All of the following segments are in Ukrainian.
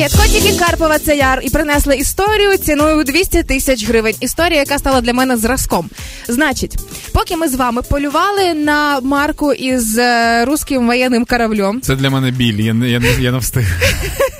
Привіт, котики Карпова це яр і принесли історію ціною 200 тисяч гривень. Історія, яка стала для мене зразком. Значить, поки ми з вами полювали на марку із е, руським воєнним кораблем. Це для мене біль. Я я, я не встиг.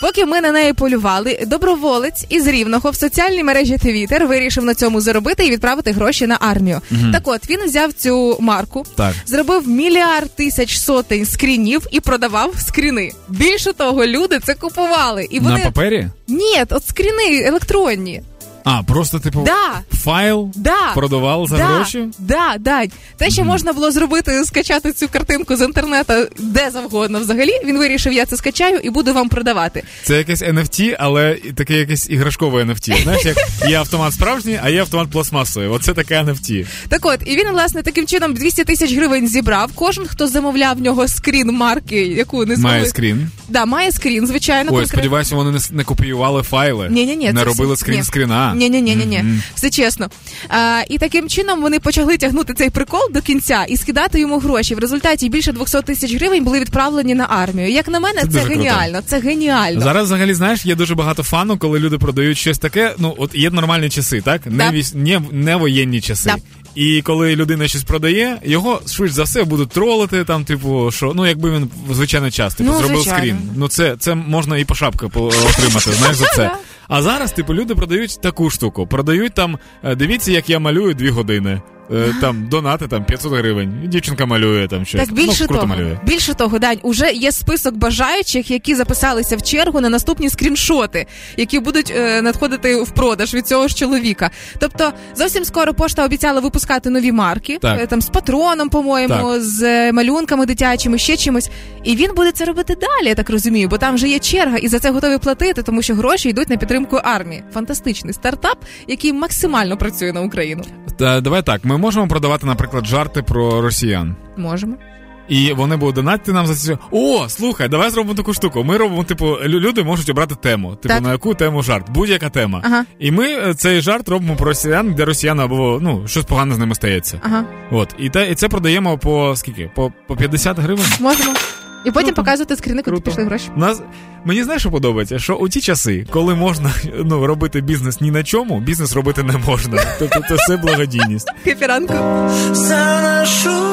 Поки ми на неї полювали, доброволець із рівного в соціальній мережі Твіттер вирішив на цьому заробити і відправити гроші на армію. Угу. Так от він взяв цю марку, так. зробив мільярд тисяч сотень скрінів і продавав скріни. Більше того, люди це купували. І вони на папері? Ні, от скріни електронні. А, просто типу да. файл да. продавали за да. гроші? Да, да. Те, що mm-hmm. можна було зробити, скачати цю картинку з інтернету де завгодно взагалі. Він вирішив, я це скачаю і буду вам продавати. Це якесь NFT, але таке якесь іграшкове NFT. Знаєш, як є автомат справжній, а є автомат пластмасовий. Оце таке NFT. Так от, і він, власне, таким чином 200 тисяч гривень зібрав. Кожен, хто замовляв в нього скрін марки, яку не змогли... Має скрін. Да, має скрін, звичайно. Ой, конкрет... сподіваюся, вони не, не копіювали файли. Ні, ні, ні. Не робили скрін скріна. Ні, ні, ні, ні, ні. Все чесно. А, І таким чином вони почали тягнути цей прикол до кінця і скидати йому гроші. В результаті більше 200 тисяч гривень були відправлені на армію. Як на мене, це, це геніально. Круто. Це геніально. Зараз взагалі знаєш, є дуже багато фану, коли люди продають щось таке. Ну от є нормальні часи, так не да. віс... не, не воєнні часи. Да. І коли людина щось продає, його швидше за все будуть тролити. Там, типу, що ну якби він в звичайний час типу, ну, зробив звичайно. скрін. Ну це це можна і по шапки отримати. Знаєш за це. А зараз, типу, люди продають таку штуку. Продають там, е, дивіться, як я малюю дві години. Е, там донати там 500 гривень. Дівчинка малює там щось. Так більше ну, круто того, малює. більше того, Дань, уже є список бажаючих, які записалися в чергу на наступні скріншоти, які будуть е, надходити в продаж від цього ж чоловіка. Тобто, зовсім скоро пошта обіцяла випускати нові марки, е, там з патроном, по-моєму, так. з е, малюнками дитячими, ще чимось. І він буде це робити далі, я так розумію, бо там вже є черга, і за це готові платити, тому що гроші йдуть на підтримку армії. Фантастичний стартап, який максимально працює на Україну. Та давай так. Ми можемо продавати, наприклад, жарти про росіян. Можемо. І вони будуть донатити нам за це. О, слухай, давай зробимо таку штуку. Ми робимо, типу, люди можуть обрати тему. Типу, так. на яку тему жарт, будь-яка тема. Ага. І ми е, цей жарт робимо про росіян, де росіяни або ну щось погане з ними стається. Ага. От і те, і це продаємо по скільки? По по 50 гривень. Можемо. І потім Круто. показувати скріни, куди пішли гроші. Нас мені знаєш, що подобається, що у ті часи, коли можна ну робити бізнес ні на чому, бізнес робити не можна. Тобто це все благодійність. Кефіранку. За нашу свободу